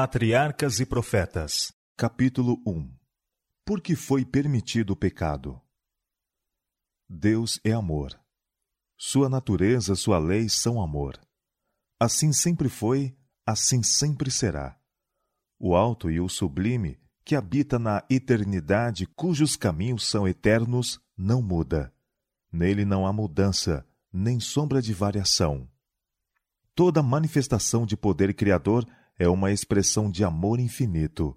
Patriarcas e Profetas, Capítulo 1 Por que foi permitido o pecado? Deus é amor. Sua natureza, sua lei são amor. Assim sempre foi, assim sempre será. O alto e o sublime, que habita na eternidade, cujos caminhos são eternos, não muda. Nele não há mudança, nem sombra de variação. Toda manifestação de poder criador é uma expressão de amor infinito.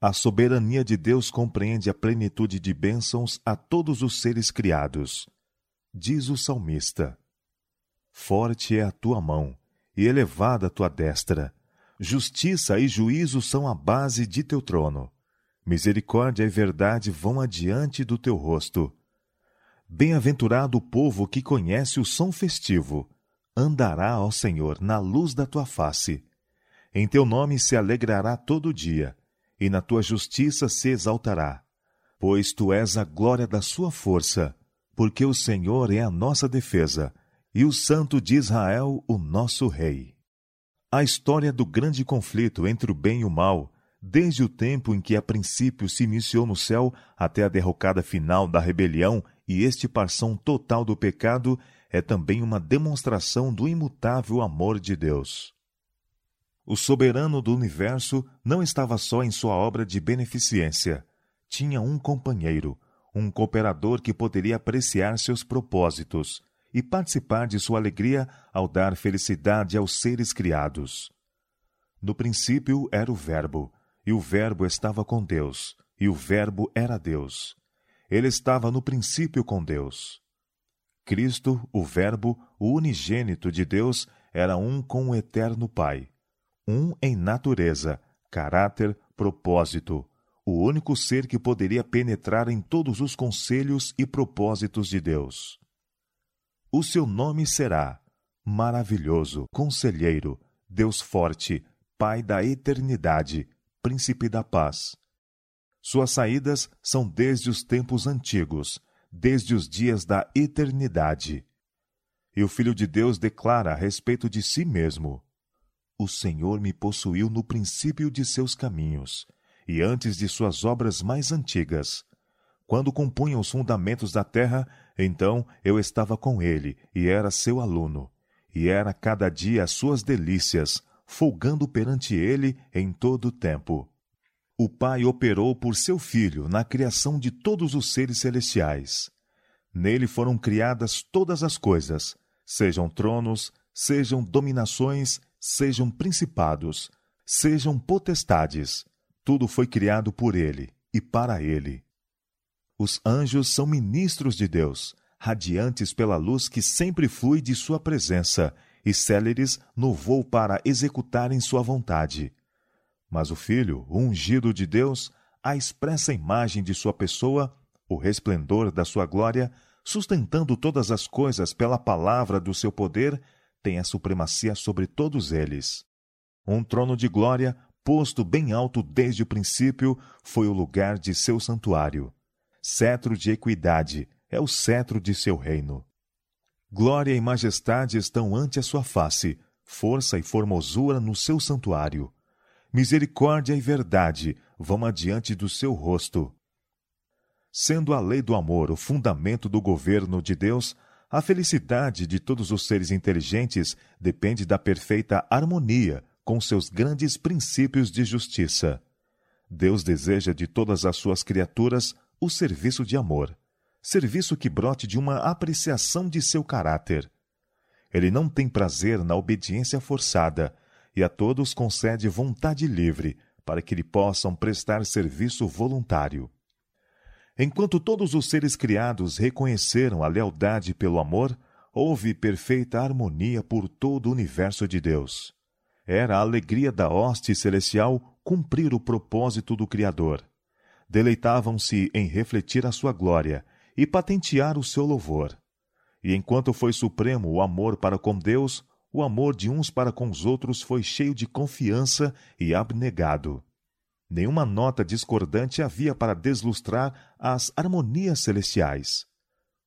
A soberania de Deus compreende a plenitude de bênçãos a todos os seres criados. Diz o salmista: Forte é a tua mão, e elevada a tua destra. Justiça e juízo são a base de teu trono. Misericórdia e verdade vão adiante do teu rosto. Bem-aventurado o povo que conhece o som festivo. Andará, ó Senhor, na luz da tua face. Em teu nome se alegrará todo dia, e na tua justiça se exaltará. Pois tu és a glória da sua força, porque o Senhor é a nossa defesa, e o Santo de Israel o nosso Rei. A história do grande conflito entre o bem e o mal, desde o tempo em que a princípio se iniciou no céu até a derrocada final da rebelião e extirpação total do pecado, é também uma demonstração do imutável amor de Deus. O soberano do universo não estava só em sua obra de beneficência. Tinha um companheiro, um cooperador que poderia apreciar seus propósitos e participar de sua alegria ao dar felicidade aos seres criados. No princípio era o Verbo, e o Verbo estava com Deus, e o Verbo era Deus. Ele estava no princípio com Deus. Cristo, o Verbo, o unigênito de Deus, era um com o eterno Pai um em natureza, caráter, propósito, o único ser que poderia penetrar em todos os conselhos e propósitos de Deus. O seu nome será Maravilhoso, Conselheiro, Deus Forte, Pai da Eternidade, Príncipe da Paz. Suas saídas são desde os tempos antigos, desde os dias da eternidade. E o Filho de Deus declara a respeito de si mesmo: o Senhor me possuiu no princípio de seus caminhos, e antes de suas obras mais antigas. Quando compunha os fundamentos da terra, então eu estava com ele, e era seu aluno, e era cada dia as suas delícias, folgando perante ele em todo o tempo. O Pai operou por seu Filho na criação de todos os seres celestiais. Nele foram criadas todas as coisas, sejam tronos, sejam dominações, sejam principados, sejam potestades, tudo foi criado por ele e para ele. Os anjos são ministros de Deus, radiantes pela luz que sempre flui de sua presença e céleres no voo para executarem sua vontade. Mas o Filho, ungido de Deus, a expressa imagem de sua pessoa, o resplendor da sua glória, sustentando todas as coisas pela palavra do seu poder, tem a supremacia sobre todos eles. Um trono de glória, posto bem alto desde o princípio, foi o lugar de seu santuário. Cetro de equidade é o cetro de seu reino. Glória e majestade estão ante a sua face, força e formosura no seu santuário. Misericórdia e verdade vão adiante do seu rosto. Sendo a lei do amor o fundamento do governo de Deus, a felicidade de todos os seres inteligentes depende da perfeita harmonia com seus grandes princípios de justiça. Deus deseja de todas as suas criaturas o serviço de amor, serviço que brote de uma apreciação de seu caráter. Ele não tem prazer na obediência forçada e a todos concede vontade livre para que lhe possam prestar serviço voluntário. Enquanto todos os seres criados reconheceram a lealdade pelo amor, houve perfeita harmonia por todo o universo de Deus. Era a alegria da hoste celestial cumprir o propósito do Criador. Deleitavam-se em refletir a sua glória e patentear o seu louvor. E enquanto foi supremo o amor para com Deus, o amor de uns para com os outros foi cheio de confiança e abnegado. Nenhuma nota discordante havia para deslustrar as harmonias celestiais.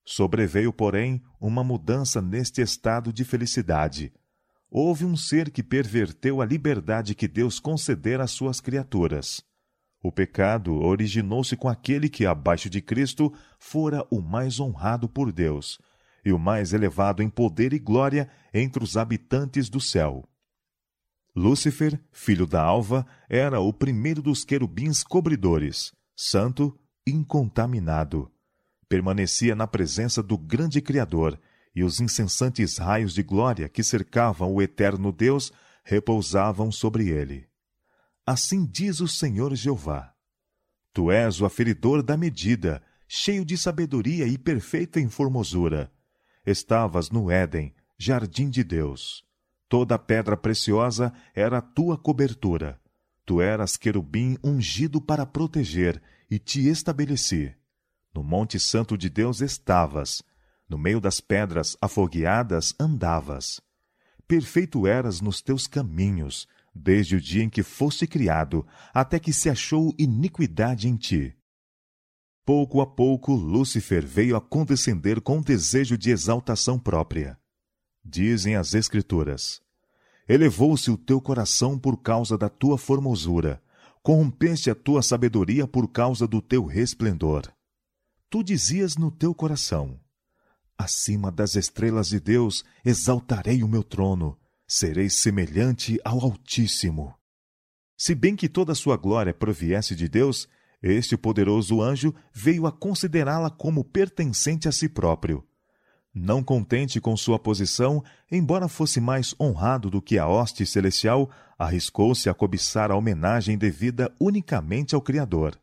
Sobreveio, porém, uma mudança neste estado de felicidade. houve um ser que perverteu a liberdade que Deus concedera às suas criaturas. O pecado originou-se com aquele que, abaixo de Cristo, fora o mais honrado por Deus e o mais elevado em poder e glória entre os habitantes do céu. Lúcifer, filho da alva, era o primeiro dos querubins cobridores, santo, incontaminado. Permanecia na presença do grande Criador, e os incessantes raios de glória que cercavam o eterno Deus repousavam sobre ele. Assim diz o Senhor Jeová: Tu és o aferidor da medida, cheio de sabedoria e perfeito em formosura. Estavas no Éden, jardim de Deus. Toda pedra preciosa era a tua cobertura. Tu eras querubim ungido para proteger, e te estabeleci. No Monte Santo de Deus estavas, no meio das pedras afogueadas andavas. Perfeito eras nos teus caminhos, desde o dia em que foste criado, até que se achou iniquidade em ti. Pouco a pouco, Lúcifer veio a condescender com desejo de exaltação própria. Dizem as Escrituras: Elevou-se o teu coração por causa da tua formosura, corrompeste a tua sabedoria por causa do teu resplendor. Tu dizias no teu coração: Acima das estrelas de Deus exaltarei o meu trono, serei semelhante ao Altíssimo. Se bem que toda a sua glória proviesse de Deus, este poderoso anjo veio a considerá-la como pertencente a si próprio não contente com sua posição, embora fosse mais honrado do que a hoste celestial, arriscou-se a cobiçar a homenagem devida unicamente ao Criador.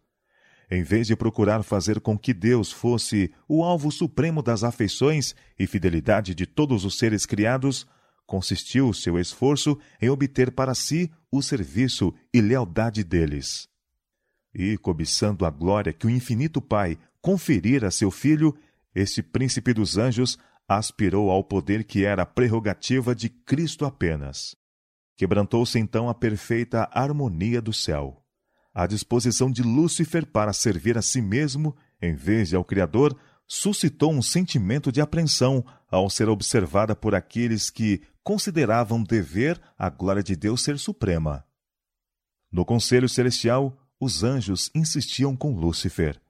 Em vez de procurar fazer com que Deus fosse o alvo supremo das afeições e fidelidade de todos os seres criados, consistiu seu esforço em obter para si o serviço e lealdade deles. E, cobiçando a glória que o infinito Pai conferira a seu filho, este príncipe dos anjos aspirou ao poder que era prerrogativa de Cristo apenas. Quebrantou-se então a perfeita harmonia do céu. A disposição de Lúcifer para servir a si mesmo, em vez de ao Criador, suscitou um sentimento de apreensão ao ser observada por aqueles que consideravam dever a glória de Deus ser suprema. No conselho celestial, os anjos insistiam com Lúcifer.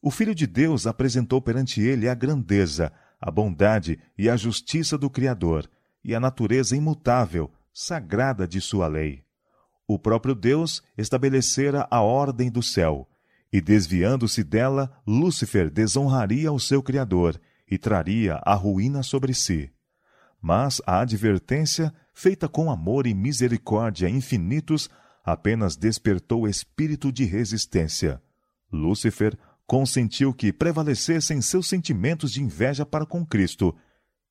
O Filho de Deus apresentou perante ele a grandeza, a bondade e a justiça do Criador e a natureza imutável, sagrada de sua lei. O próprio Deus estabelecera a ordem do céu, e desviando-se dela, Lúcifer desonraria o seu Criador e traria a ruína sobre si. Mas a advertência, feita com amor e misericórdia infinitos, apenas despertou espírito de resistência. Lúcifer consentiu que prevalecessem seus sentimentos de inveja para com Cristo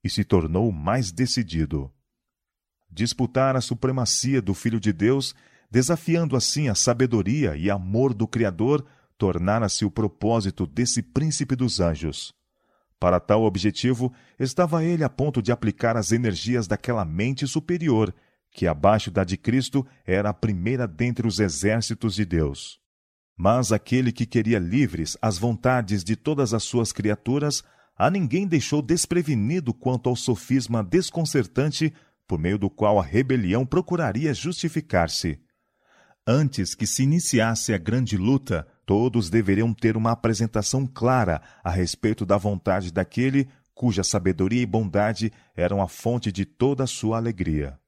e se tornou mais decidido. Disputar a supremacia do Filho de Deus, desafiando assim a sabedoria e amor do Criador, tornara-se o propósito desse príncipe dos anjos. Para tal objetivo, estava ele a ponto de aplicar as energias daquela mente superior, que abaixo da de Cristo era a primeira dentre os exércitos de Deus. Mas aquele que queria livres as vontades de todas as suas criaturas, a ninguém deixou desprevenido quanto ao sofisma desconcertante por meio do qual a rebelião procuraria justificar-se. Antes que se iniciasse a grande luta, todos deveriam ter uma apresentação clara a respeito da vontade daquele cuja sabedoria e bondade eram a fonte de toda a sua alegria.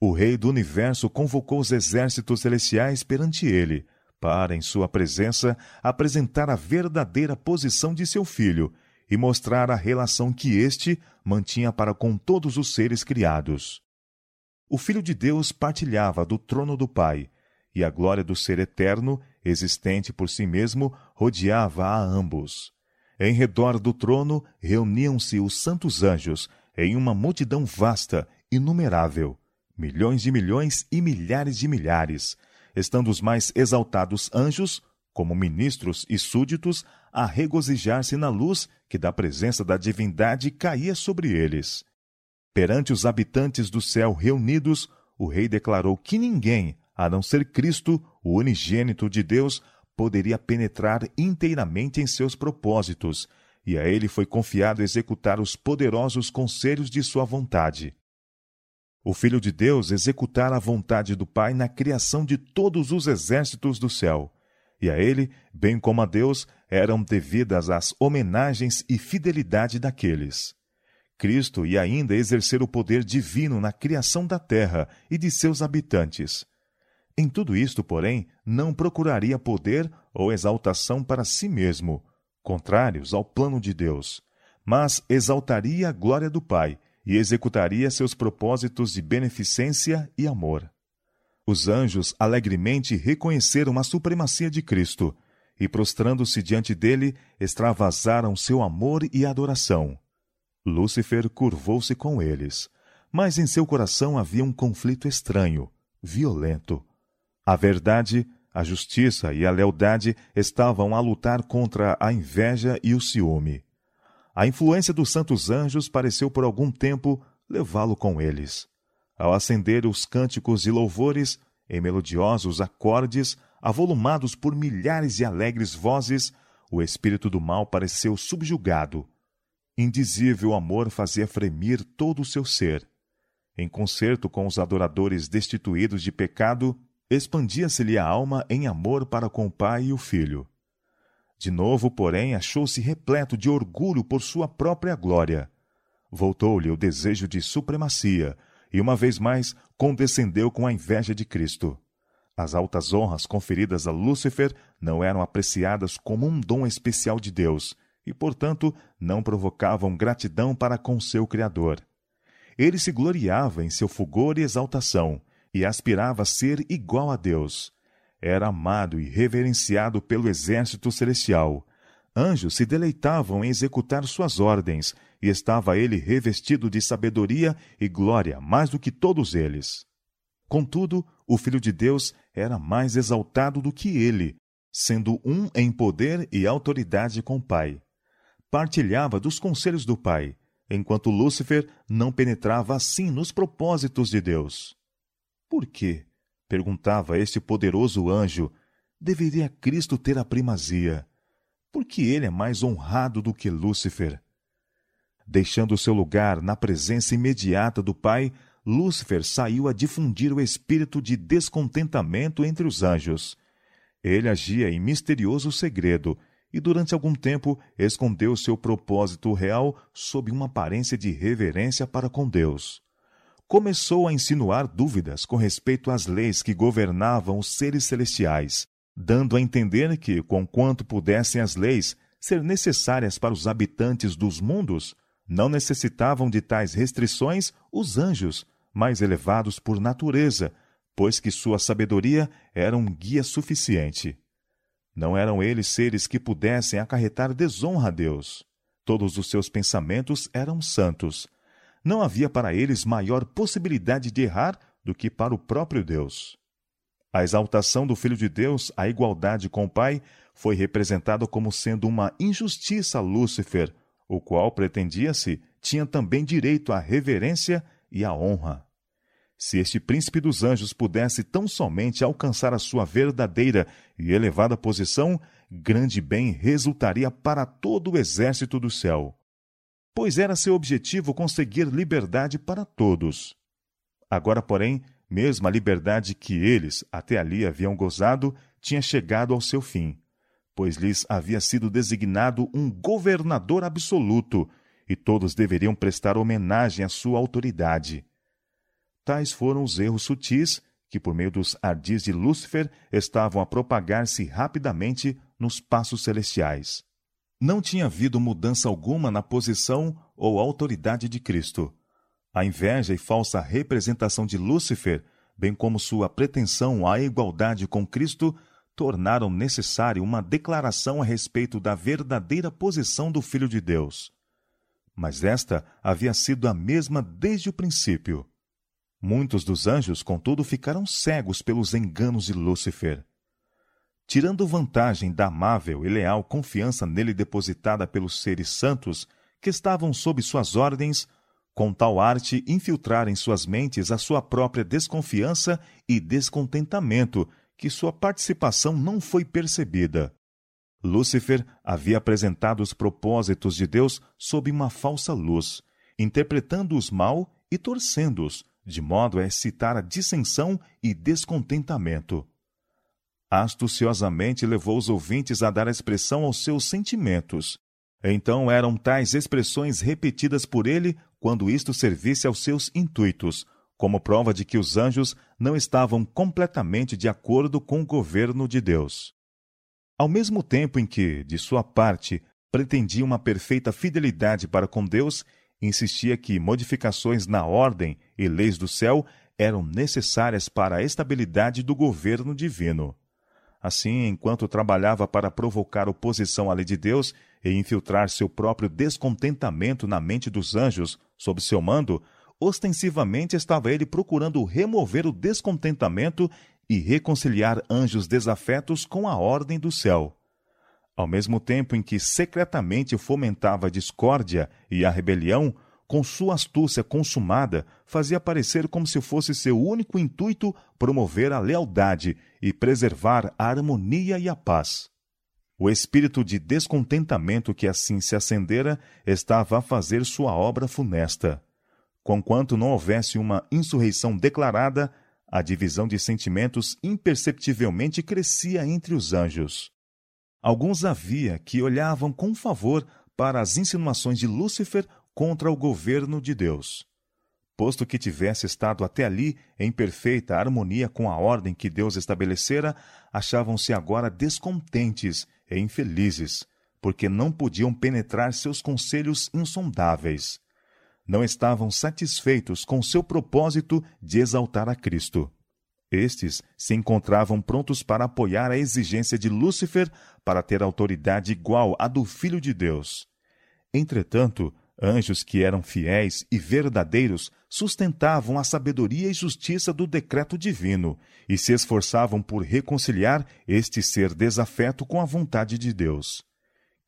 O Rei do Universo convocou os exércitos celestiais perante ele, para, em sua presença, apresentar a verdadeira posição de seu filho e mostrar a relação que este mantinha para com todos os seres criados. O Filho de Deus partilhava do trono do Pai, e a glória do Ser eterno, existente por si mesmo, rodeava a ambos. Em redor do trono reuniam-se os santos anjos, em uma multidão vasta, inumerável, milhões de milhões e milhares de milhares, estando os mais exaltados anjos, como ministros e súditos, a regozijar-se na luz que da presença da divindade caía sobre eles. Perante os habitantes do céu reunidos, o rei declarou que ninguém, a não ser Cristo, o unigênito de Deus, poderia penetrar inteiramente em seus propósitos, e a ele foi confiado executar os poderosos conselhos de sua vontade. O Filho de Deus executara a vontade do Pai na criação de todos os exércitos do céu. E a ele, bem como a Deus, eram devidas as homenagens e fidelidade daqueles. Cristo ia ainda exercer o poder divino na criação da terra e de seus habitantes. Em tudo isto, porém, não procuraria poder ou exaltação para si mesmo, contrários ao plano de Deus, mas exaltaria a glória do Pai e executaria seus propósitos de beneficência e amor. Os anjos alegremente reconheceram a supremacia de Cristo e, prostrando-se diante dele, extravasaram seu amor e adoração. Lúcifer curvou-se com eles, mas em seu coração havia um conflito estranho, violento. A verdade, a justiça e a lealdade estavam a lutar contra a inveja e o ciúme. A influência dos santos anjos pareceu por algum tempo levá-lo com eles. Ao acender os cânticos e louvores, em melodiosos acordes, avolumados por milhares de alegres vozes, o espírito do mal pareceu subjugado. Indizível amor fazia fremir todo o seu ser. Em concerto com os adoradores destituídos de pecado, expandia-se-lhe a alma em amor para com o Pai e o Filho. De novo, porém, achou-se repleto de orgulho por sua própria glória. Voltou-lhe o desejo de supremacia, e uma vez mais condescendeu com a inveja de Cristo. As altas honras conferidas a Lúcifer não eram apreciadas como um dom especial de Deus, e, portanto, não provocavam gratidão para com seu Criador. Ele se gloriava em seu fulgor e exaltação, e aspirava a ser igual a Deus era amado e reverenciado pelo exército celestial. Anjos se deleitavam em executar suas ordens, e estava ele revestido de sabedoria e glória mais do que todos eles. Contudo, o Filho de Deus era mais exaltado do que ele, sendo um em poder e autoridade com o Pai. Partilhava dos conselhos do Pai, enquanto Lúcifer não penetrava assim nos propósitos de Deus. Por quê? Perguntava este poderoso anjo: deveria Cristo ter a primazia? Porque ele é mais honrado do que Lúcifer. Deixando seu lugar na presença imediata do Pai, Lúcifer saiu a difundir o espírito de descontentamento entre os anjos. Ele agia em misterioso segredo e, durante algum tempo, escondeu seu propósito real sob uma aparência de reverência para com Deus começou a insinuar dúvidas com respeito às leis que governavam os seres celestiais, dando a entender que, conquanto pudessem as leis ser necessárias para os habitantes dos mundos, não necessitavam de tais restrições os anjos, mais elevados por natureza, pois que sua sabedoria era um guia suficiente. Não eram eles seres que pudessem acarretar desonra a Deus. Todos os seus pensamentos eram santos, não havia para eles maior possibilidade de errar do que para o próprio Deus. A exaltação do Filho de Deus à igualdade com o Pai foi representada como sendo uma injustiça a Lúcifer, o qual pretendia-se tinha também direito à reverência e à honra. Se este príncipe dos anjos pudesse tão somente alcançar a sua verdadeira e elevada posição, grande bem resultaria para todo o exército do céu pois era seu objetivo conseguir liberdade para todos. Agora, porém, mesmo a liberdade que eles até ali haviam gozado tinha chegado ao seu fim, pois lhes havia sido designado um governador absoluto e todos deveriam prestar homenagem à sua autoridade. Tais foram os erros sutis que, por meio dos ardis de Lúcifer, estavam a propagar-se rapidamente nos passos celestiais. Não tinha havido mudança alguma na posição ou autoridade de Cristo. A inveja e falsa representação de Lúcifer, bem como sua pretensão à igualdade com Cristo, tornaram necessário uma declaração a respeito da verdadeira posição do Filho de Deus. Mas esta havia sido a mesma desde o princípio. Muitos dos anjos, contudo, ficaram cegos pelos enganos de Lúcifer tirando vantagem da amável e leal confiança nele depositada pelos seres santos que estavam sob suas ordens, com tal arte infiltrar em suas mentes a sua própria desconfiança e descontentamento que sua participação não foi percebida. Lúcifer havia apresentado os propósitos de Deus sob uma falsa luz, interpretando-os mal e torcendo-os, de modo a excitar a dissensão e descontentamento. Astuciosamente levou os ouvintes a dar expressão aos seus sentimentos. Então eram tais expressões repetidas por ele quando isto servisse aos seus intuitos, como prova de que os anjos não estavam completamente de acordo com o governo de Deus. Ao mesmo tempo em que, de sua parte, pretendia uma perfeita fidelidade para com Deus, insistia que modificações na ordem e leis do céu eram necessárias para a estabilidade do governo divino. Assim, enquanto trabalhava para provocar oposição à lei de Deus e infiltrar seu próprio descontentamento na mente dos anjos sob seu mando, ostensivamente estava ele procurando remover o descontentamento e reconciliar anjos desafetos com a ordem do céu. Ao mesmo tempo em que secretamente fomentava a discórdia e a rebelião, com sua astúcia consumada, fazia parecer como se fosse seu único intuito promover a lealdade e preservar a harmonia e a paz. O espírito de descontentamento que assim se acendera estava a fazer sua obra funesta. Conquanto não houvesse uma insurreição declarada, a divisão de sentimentos imperceptivelmente crescia entre os anjos. Alguns havia que olhavam com favor para as insinuações de Lúcifer contra o governo de Deus. Posto que tivesse estado até ali em perfeita harmonia com a ordem que Deus estabelecera, achavam-se agora descontentes e infelizes, porque não podiam penetrar seus conselhos insondáveis não estavam satisfeitos com seu propósito de exaltar a Cristo. Estes se encontravam prontos para apoiar a exigência de Lúcifer para ter autoridade igual à do Filho de Deus. Entretanto, anjos que eram fiéis e verdadeiros sustentavam a sabedoria e justiça do decreto divino e se esforçavam por reconciliar este ser desafeto com a vontade de Deus.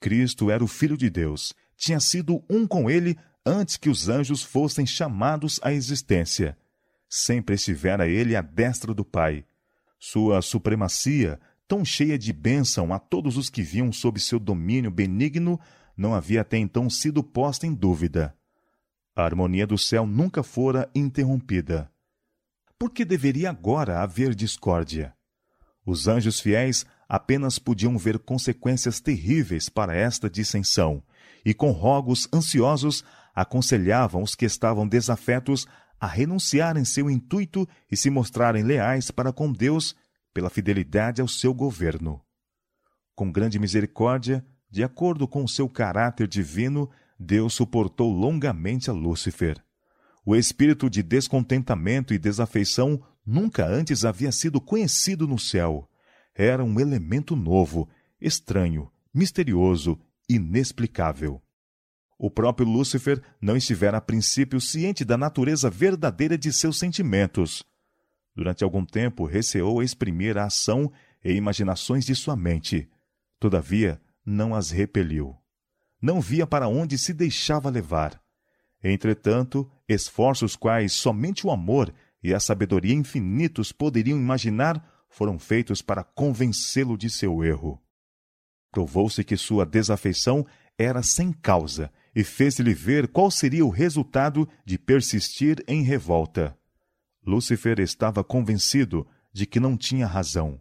Cristo era o Filho de Deus, tinha sido um com ele antes que os anjos fossem chamados à existência. Sempre estivera ele à destra do Pai. Sua supremacia, tão cheia de bênção a todos os que viam sob seu domínio benigno, não havia até então sido posta em dúvida. A harmonia do céu nunca fora interrompida. Por que deveria agora haver discórdia? Os anjos fiéis apenas podiam ver consequências terríveis para esta dissensão, e com rogos ansiosos aconselhavam os que estavam desafetos a renunciarem seu intuito e se mostrarem leais para com Deus pela fidelidade ao seu governo. Com grande misericórdia, de acordo com seu caráter divino, Deus suportou longamente a Lúcifer. O espírito de descontentamento e desafeição nunca antes havia sido conhecido no céu. Era um elemento novo, estranho, misterioso, inexplicável. O próprio Lúcifer não estivera a princípio ciente da natureza verdadeira de seus sentimentos. Durante algum tempo receou exprimir a ação e imaginações de sua mente. Todavia, não as repeliu. Não via para onde se deixava levar. Entretanto, esforços quais somente o amor e a sabedoria infinitos poderiam imaginar foram feitos para convencê-lo de seu erro. Provou-se que sua desafeição era sem causa e fez-lhe ver qual seria o resultado de persistir em revolta. Lúcifer estava convencido de que não tinha razão.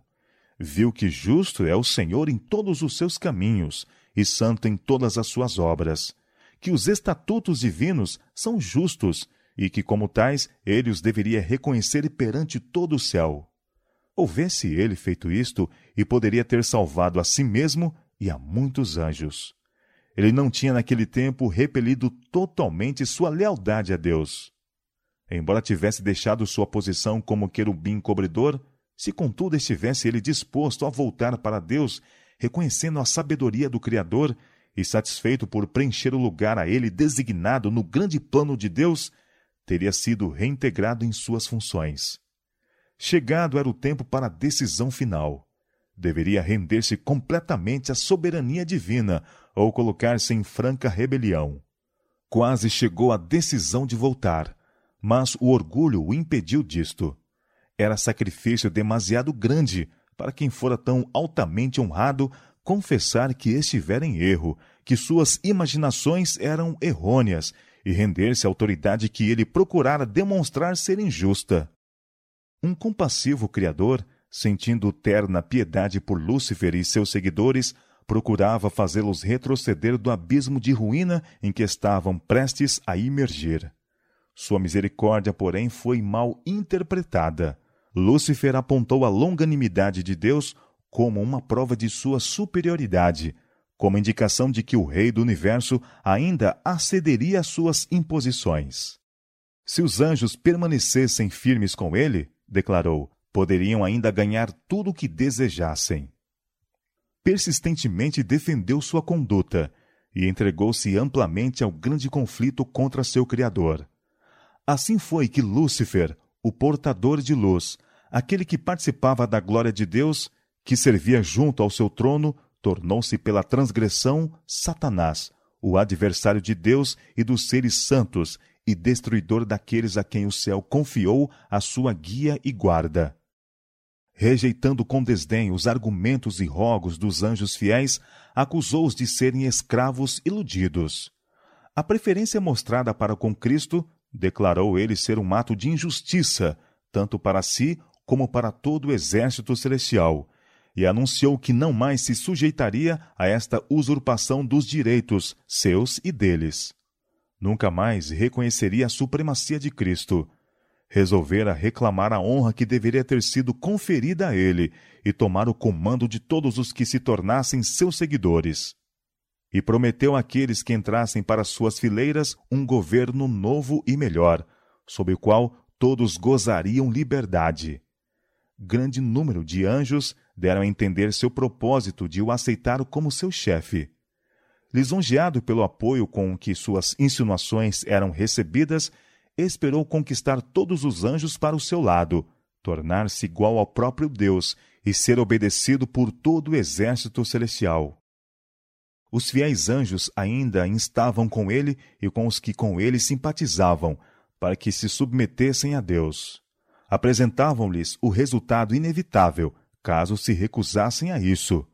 Viu que justo é o Senhor em todos os seus caminhos e santo em todas as suas obras, que os estatutos divinos são justos e que, como tais, ele os deveria reconhecer perante todo o céu. Houvesse ele feito isto, e poderia ter salvado a si mesmo e a muitos anjos. Ele não tinha naquele tempo repelido totalmente sua lealdade a Deus. Embora tivesse deixado sua posição como querubim cobridor, se contudo estivesse ele disposto a voltar para Deus, reconhecendo a sabedoria do Criador e satisfeito por preencher o lugar a ele designado no grande plano de Deus, teria sido reintegrado em suas funções. Chegado era o tempo para a decisão final. Deveria render-se completamente à soberania divina, ou colocar-se em franca rebelião. Quase chegou à decisão de voltar, mas o orgulho o impediu disto. Era sacrifício demasiado grande para quem fora tão altamente honrado confessar que estivera em erro, que suas imaginações eram errôneas e render-se à autoridade que ele procurara demonstrar ser injusta. Um compassivo Criador, sentindo terna piedade por Lúcifer e seus seguidores, procurava fazê-los retroceder do abismo de ruína em que estavam prestes a imergir. Sua misericórdia, porém, foi mal interpretada. Lúcifer apontou a longanimidade de Deus como uma prova de sua superioridade, como indicação de que o Rei do Universo ainda acederia às suas imposições. Se os anjos permanecessem firmes com ele, declarou, poderiam ainda ganhar tudo o que desejassem. Persistentemente defendeu sua conduta e entregou-se amplamente ao grande conflito contra seu Criador. Assim foi que Lúcifer, o portador de luz, aquele que participava da glória de Deus, que servia junto ao seu trono, tornou-se pela transgressão Satanás, o adversário de Deus e dos seres santos e destruidor daqueles a quem o céu confiou a sua guia e guarda. Rejeitando com desdém os argumentos e rogos dos anjos fiéis, acusou-os de serem escravos iludidos. A preferência mostrada para com Cristo declarou ele ser um ato de injustiça, tanto para si como para todo o exército celestial, e anunciou que não mais se sujeitaria a esta usurpação dos direitos, seus e deles. Nunca mais reconheceria a supremacia de Cristo. Resolvera reclamar a honra que deveria ter sido conferida a ele e tomar o comando de todos os que se tornassem seus seguidores. E prometeu àqueles que entrassem para suas fileiras um governo novo e melhor, sob o qual todos gozariam liberdade. Grande número de anjos deram a entender seu propósito de o aceitar como seu chefe. Lisonjeado pelo apoio com que suas insinuações eram recebidas, esperou conquistar todos os anjos para o seu lado, tornar-se igual ao próprio Deus e ser obedecido por todo o exército celestial. Os fiéis anjos ainda instavam com ele e com os que com ele simpatizavam, para que se submetessem a Deus. Apresentavam-lhes o resultado inevitável, caso se recusassem a isso.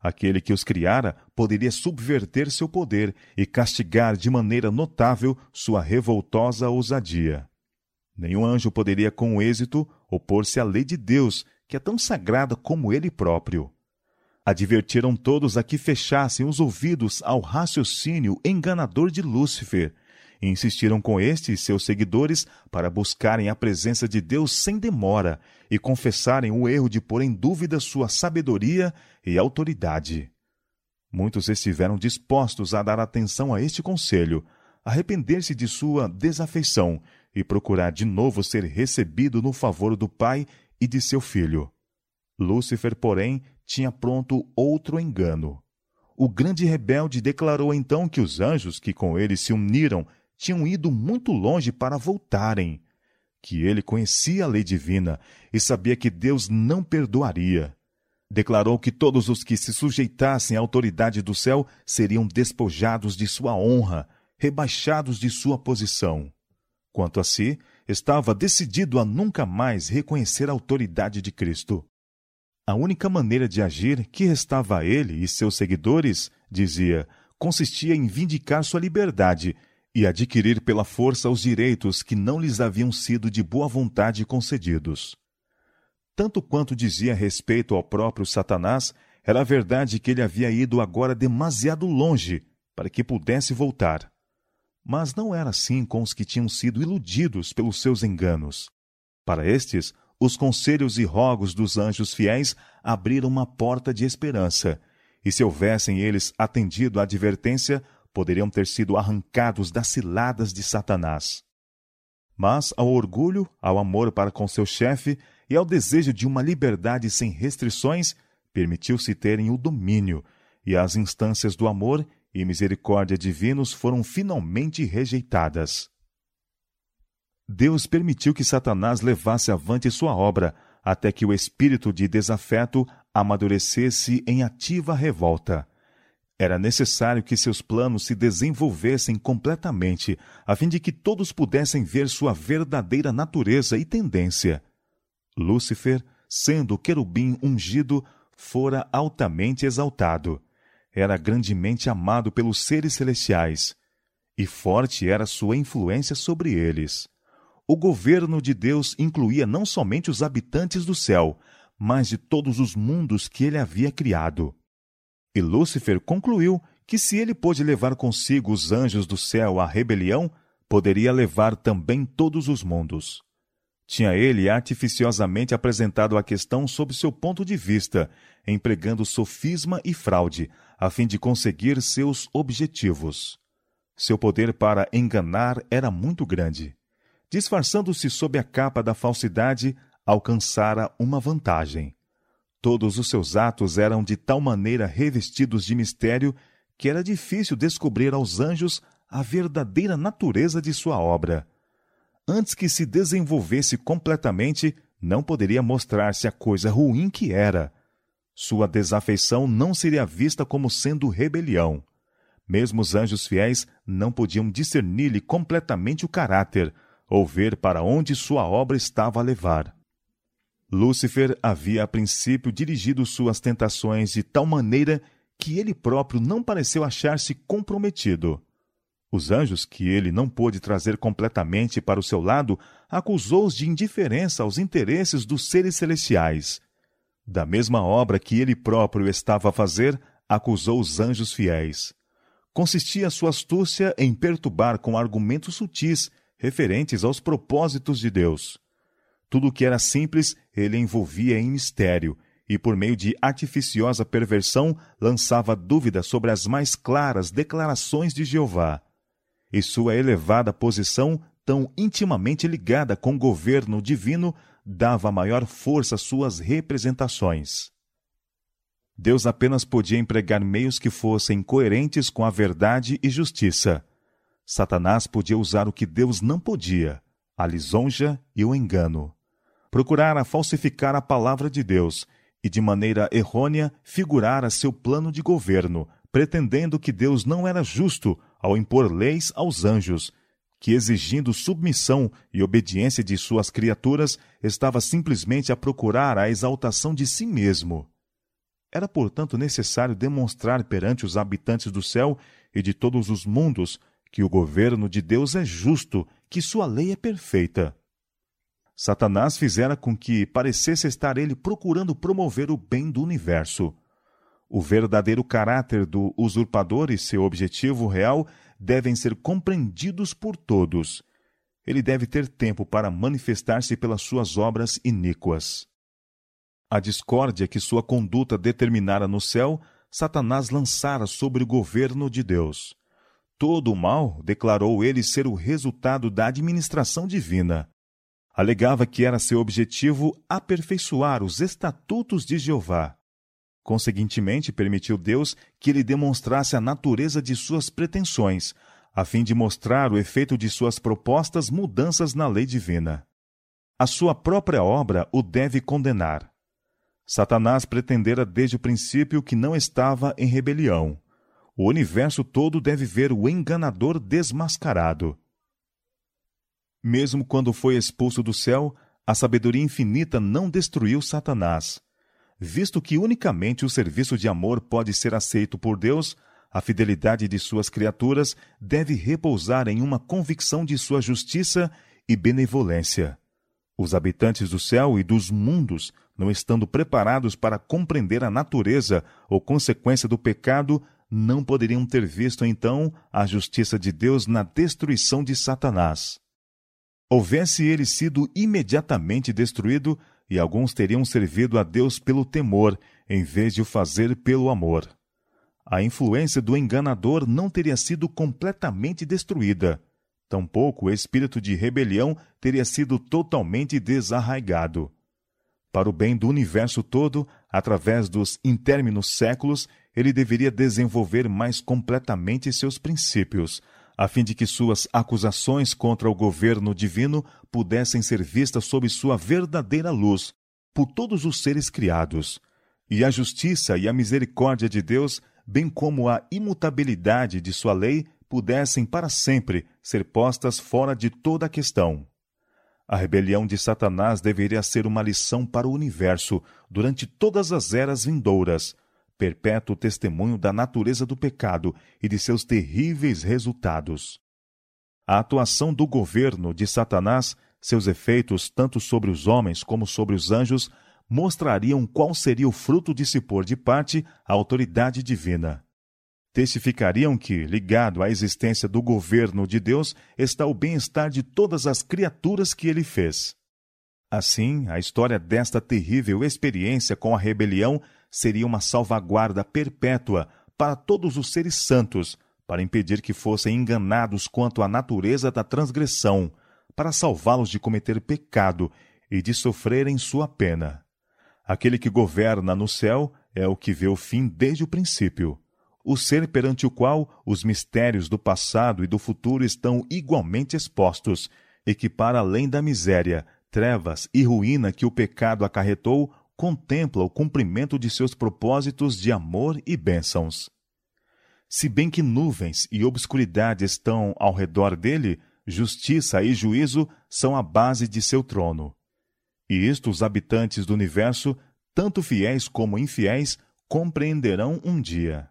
Aquele que os criara poderia subverter seu poder e castigar de maneira notável sua revoltosa ousadia. Nenhum anjo poderia, com êxito, opor-se à lei de Deus, que é tão sagrada como ele próprio. Advertiram todos a que fechassem os ouvidos ao raciocínio enganador de Lúcifer, e insistiram com este e seus seguidores para buscarem a presença de Deus sem demora e confessarem o erro de pôr em dúvida sua sabedoria e autoridade. Muitos estiveram dispostos a dar atenção a este conselho, arrepender-se de sua desafeição e procurar de novo ser recebido no favor do Pai e de seu Filho. Lúcifer, porém, tinha pronto outro engano. O grande rebelde declarou então que os anjos que com ele se uniram tinham ido muito longe para voltarem, que ele conhecia a lei divina e sabia que Deus não perdoaria. Declarou que todos os que se sujeitassem à autoridade do céu seriam despojados de sua honra, rebaixados de sua posição. Quanto a si, estava decidido a nunca mais reconhecer a autoridade de Cristo. A única maneira de agir que restava a ele e seus seguidores, dizia, consistia em vindicar sua liberdade e adquirir pela força os direitos que não lhes haviam sido de boa vontade concedidos. Tanto quanto dizia respeito ao próprio Satanás, era verdade que ele havia ido agora demasiado longe para que pudesse voltar. Mas não era assim com os que tinham sido iludidos pelos seus enganos. Para estes, os conselhos e rogos dos anjos fiéis abriram uma porta de esperança, e se houvessem eles atendido à advertência, poderiam ter sido arrancados das ciladas de Satanás. Mas ao orgulho, ao amor para com seu chefe e ao desejo de uma liberdade sem restrições, permitiu-se terem o domínio, e as instâncias do amor e misericórdia divinos foram finalmente rejeitadas. Deus permitiu que Satanás levasse avante sua obra, até que o espírito de desafeto amadurecesse em ativa revolta. Era necessário que seus planos se desenvolvessem completamente, a fim de que todos pudessem ver sua verdadeira natureza e tendência. Lúcifer, sendo querubim ungido, fora altamente exaltado. Era grandemente amado pelos seres celestiais. e forte era sua influência sobre eles. O governo de Deus incluía não somente os habitantes do céu, mas de todos os mundos que ele havia criado. E Lúcifer concluiu que se ele pôde levar consigo os anjos do céu à rebelião, poderia levar também todos os mundos. Tinha ele artificiosamente apresentado a questão sob seu ponto de vista, empregando sofisma e fraude, a fim de conseguir seus objetivos. Seu poder para enganar era muito grande. Disfarçando-se sob a capa da falsidade, alcançara uma vantagem. Todos os seus atos eram de tal maneira revestidos de mistério que era difícil descobrir aos anjos a verdadeira natureza de sua obra. Antes que se desenvolvesse completamente, não poderia mostrar-se a coisa ruim que era. Sua desafeição não seria vista como sendo rebelião. Mesmo os anjos fiéis não podiam discernir-lhe completamente o caráter, ou ver para onde sua obra estava a levar. Lúcifer havia a princípio dirigido suas tentações de tal maneira que ele próprio não pareceu achar-se comprometido. Os anjos, que ele não pôde trazer completamente para o seu lado, acusou-os de indiferença aos interesses dos seres celestiais. Da mesma obra que ele próprio estava a fazer, acusou os anjos fiéis. Consistia sua astúcia em perturbar com argumentos sutis referentes aos propósitos de Deus. Tudo o que era simples ele envolvia em mistério e, por meio de artificiosa perversão, lançava dúvida sobre as mais claras declarações de Jeová. E sua elevada posição, tão intimamente ligada com o governo divino, dava maior força às suas representações. Deus apenas podia empregar meios que fossem coerentes com a verdade e justiça. Satanás podia usar o que Deus não podia, a lisonja e o engano. Procurara falsificar a palavra de Deus e, de maneira errônea, figurara seu plano de governo, pretendendo que Deus não era justo ao impor leis aos anjos, que, exigindo submissão e obediência de suas criaturas, estava simplesmente a procurar a exaltação de si mesmo. Era, portanto, necessário demonstrar perante os habitantes do céu e de todos os mundos que o governo de Deus é justo, que sua lei é perfeita. Satanás fizera com que parecesse estar ele procurando promover o bem do universo. O verdadeiro caráter do usurpador e seu objetivo real devem ser compreendidos por todos. Ele deve ter tempo para manifestar-se pelas suas obras iníquas. A discórdia que sua conduta determinara no céu, Satanás lançara sobre o governo de Deus. Todo o mal declarou ele ser o resultado da administração divina alegava que era seu objetivo aperfeiçoar os estatutos de Jeová. Conseguintemente, permitiu Deus que ele demonstrasse a natureza de suas pretensões, a fim de mostrar o efeito de suas propostas mudanças na lei divina. A sua própria obra o deve condenar. Satanás pretendera desde o princípio que não estava em rebelião. O universo todo deve ver o enganador desmascarado. Mesmo quando foi expulso do céu, a sabedoria infinita não destruiu Satanás. Visto que unicamente o serviço de amor pode ser aceito por Deus, a fidelidade de suas criaturas deve repousar em uma convicção de sua justiça e benevolência. Os habitantes do céu e dos mundos, não estando preparados para compreender a natureza ou consequência do pecado, não poderiam ter visto então a justiça de Deus na destruição de Satanás houvesse ele sido imediatamente destruído, e alguns teriam servido a Deus pelo temor, em vez de o fazer pelo amor. A influência do enganador não teria sido completamente destruída. Tampouco o espírito de rebelião teria sido totalmente desarraigado. Para o bem do universo todo, através dos interminos séculos, ele deveria desenvolver mais completamente seus princípios, a fim de que suas acusações contra o governo divino pudessem ser vistas sob sua verdadeira luz por todos os seres criados, e a justiça e a misericórdia de Deus, bem como a imutabilidade de sua lei, pudessem para sempre ser postas fora de toda a questão. A rebelião de Satanás deveria ser uma lição para o universo durante todas as eras vindouras, perpétuo testemunho da natureza do pecado e de seus terríveis resultados. A atuação do governo de Satanás, seus efeitos tanto sobre os homens como sobre os anjos, mostrariam qual seria o fruto de se pôr de parte a autoridade divina. Testificariam que, ligado à existência do governo de Deus, está o bem-estar de todas as criaturas que ele fez. Assim, a história desta terrível experiência com a rebelião seria uma salvaguarda perpétua para todos os seres santos, para impedir que fossem enganados quanto à natureza da transgressão, para salvá-los de cometer pecado e de sofrerem sua pena. Aquele que governa no céu é o que vê o fim desde o princípio, o ser perante o qual os mistérios do passado e do futuro estão igualmente expostos, e que, para além da miséria, trevas e ruína que o pecado acarretou, contempla o cumprimento de seus propósitos de amor e bênçãos. Se bem que nuvens e obscuridade estão ao redor dele, justiça e juízo são a base de seu trono. E isto os habitantes do universo, tanto fiéis como infiéis, compreenderão um dia.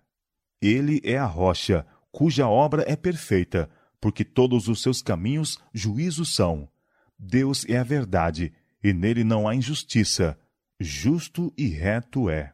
Ele é a rocha, cuja obra é perfeita, porque todos os seus caminhos juízos são. Deus é a verdade, e nele não há injustiça. Justo e reto é.